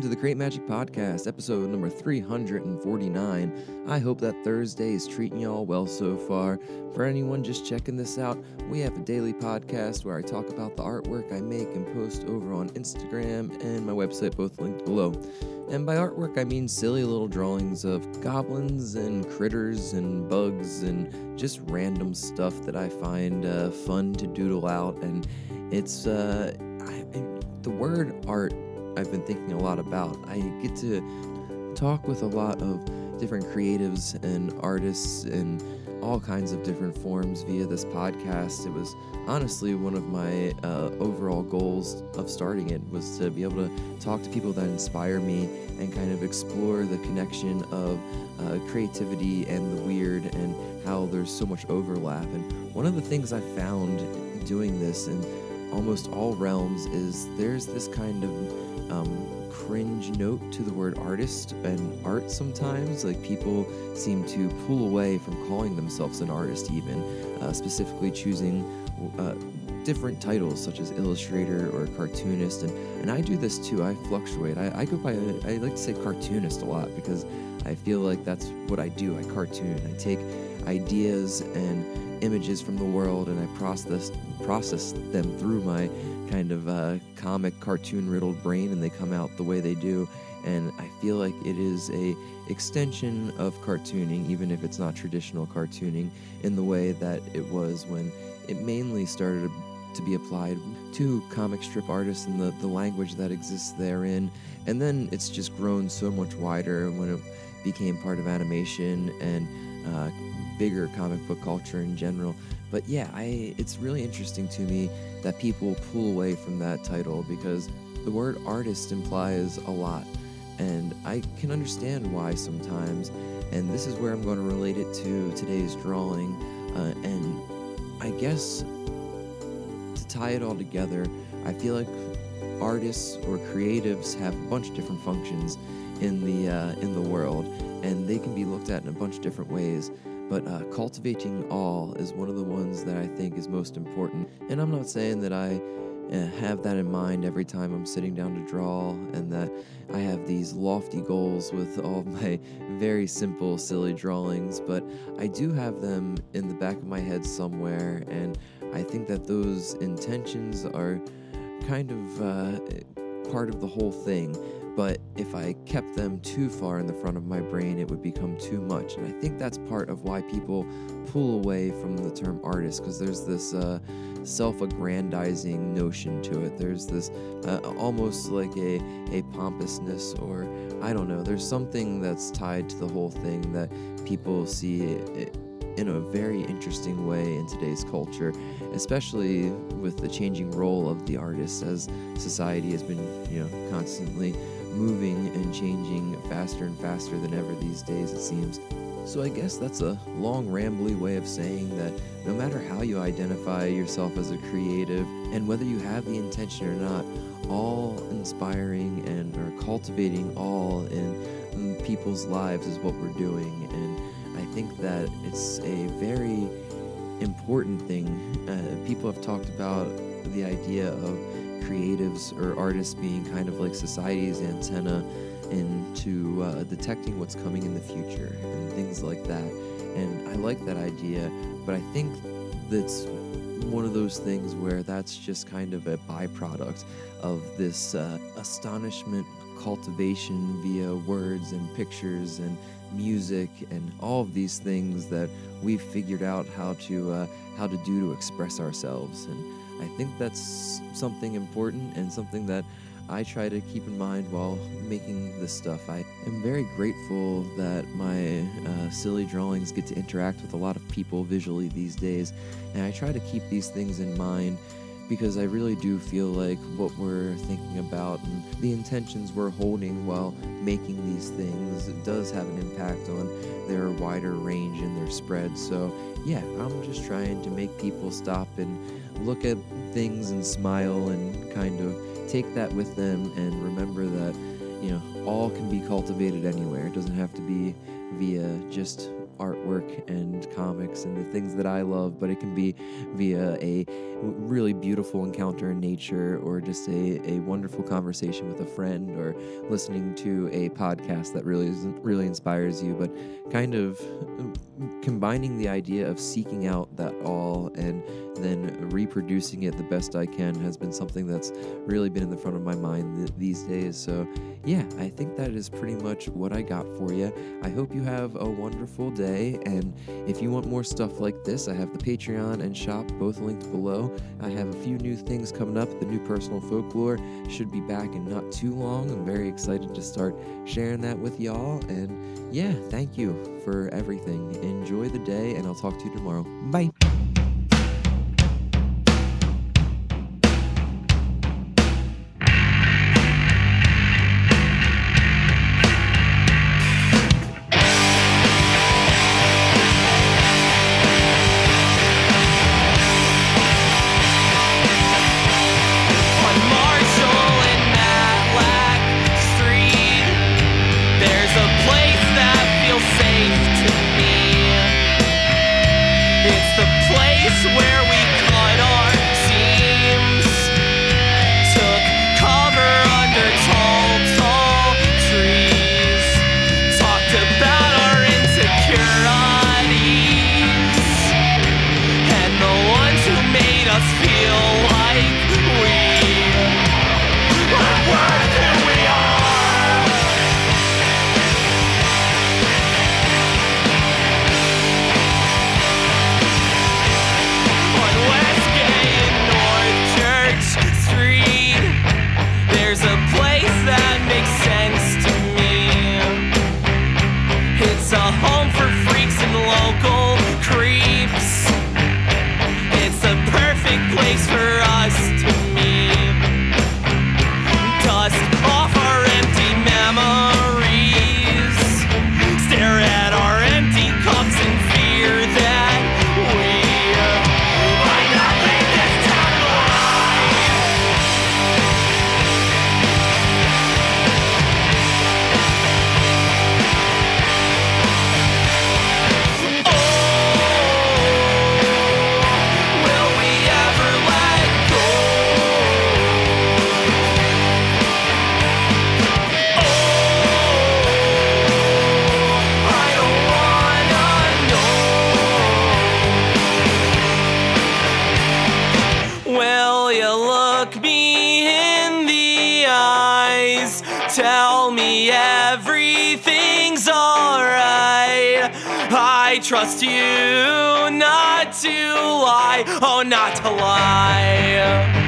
to the Create Magic Podcast, episode number 349. I hope that Thursday is treating y'all well so far. For anyone just checking this out, we have a daily podcast where I talk about the artwork I make and post over on Instagram and my website, both linked below. And by artwork, I mean silly little drawings of goblins and critters and bugs and just random stuff that I find uh, fun to doodle out. And it's uh, I, the word art I've been thinking a lot about. I get to talk with a lot of different creatives and artists and all kinds of different forms via this podcast. It was honestly one of my uh, overall goals of starting it was to be able to talk to people that inspire me and kind of explore the connection of uh, creativity and the weird and how there's so much overlap. And one of the things I found doing this in almost all realms is there's this kind of um, cringe note to the word artist and art sometimes. Like people seem to pull away from calling themselves an artist, even uh, specifically choosing uh, different titles such as illustrator or cartoonist. And, and I do this too. I fluctuate. I, I go by, I like to say cartoonist a lot because I feel like that's what I do. I cartoon. I take ideas and images from the world and I process process them through my kind of uh, comic cartoon riddled brain and they come out the way they do. And I feel like it is a extension of cartooning even if it's not traditional cartooning in the way that it was when it mainly started to be applied to comic strip artists and the, the language that exists therein. And then it's just grown so much wider when it became part of animation and uh, bigger comic book culture in general but yeah, I it's really interesting to me that people pull away from that title because the word artist implies a lot. And I can understand why sometimes. And this is where I'm going to relate it to today's drawing. Uh, and I guess to tie it all together, I feel like artists or creatives have a bunch of different functions in the uh, in the world, and they can be looked at in a bunch of different ways. But uh, cultivating awe is one of the ones that I think is most important. And I'm not saying that I uh, have that in mind every time I'm sitting down to draw and that I have these lofty goals with all my very simple, silly drawings, but I do have them in the back of my head somewhere. And I think that those intentions are kind of uh, part of the whole thing but if I kept them too far in the front of my brain, it would become too much. And I think that's part of why people pull away from the term artist, because there's this uh, self aggrandizing notion to it. There's this uh, almost like a, a pompousness, or I don't know, there's something that's tied to the whole thing that people see. It, in a very interesting way in today's culture, especially with the changing role of the artist as society has been, you know, constantly moving and changing faster and faster than ever these days, it seems. So I guess that's a long, rambly way of saying that no matter how you identify yourself as a creative, and whether you have the intention or not, awe inspiring and or cultivating awe in people's lives is what we're doing. And I think that it's a very important thing. Uh, people have talked about the idea of creatives or artists being kind of like society's antenna into uh, detecting what's coming in the future and things like that. And I like that idea, but I think that's one of those things where that's just kind of a byproduct of this uh, astonishment cultivation via words and pictures and music and all of these things that we've figured out how to uh, how to do to express ourselves and I think that's something important and something that I try to keep in mind while making this stuff. I am very grateful that my uh, silly drawings get to interact with a lot of people visually these days, and I try to keep these things in mind because I really do feel like what we're thinking about and the intentions we're holding while making these things does have an impact on their wider range and their spread. So, yeah, I'm just trying to make people stop and look at things and smile and kind of take that with them and remember that, you know, awe can be cultivated anywhere. It doesn't have to be via just artwork and comics and the things that I love, but it can be via a really beautiful encounter in nature or just a, a wonderful conversation with a friend or listening to a podcast that really really inspires you, but kind of mm, combining the idea of seeking out that awe and then reproducing it the best I can has been something that's really been in the front of my mind th- these days. So, yeah, I think that is pretty much what I got for you. I hope you have a wonderful day. And if you want more stuff like this, I have the Patreon and shop both linked below. I have a few new things coming up. The new personal folklore should be back in not too long. I'm very excited to start sharing that with y'all. And yeah, thank you for everything. Enjoy the day, and I'll talk to you tomorrow. Bye. Look me in the eyes? Tell me everything's alright. I trust you not to lie, oh, not to lie.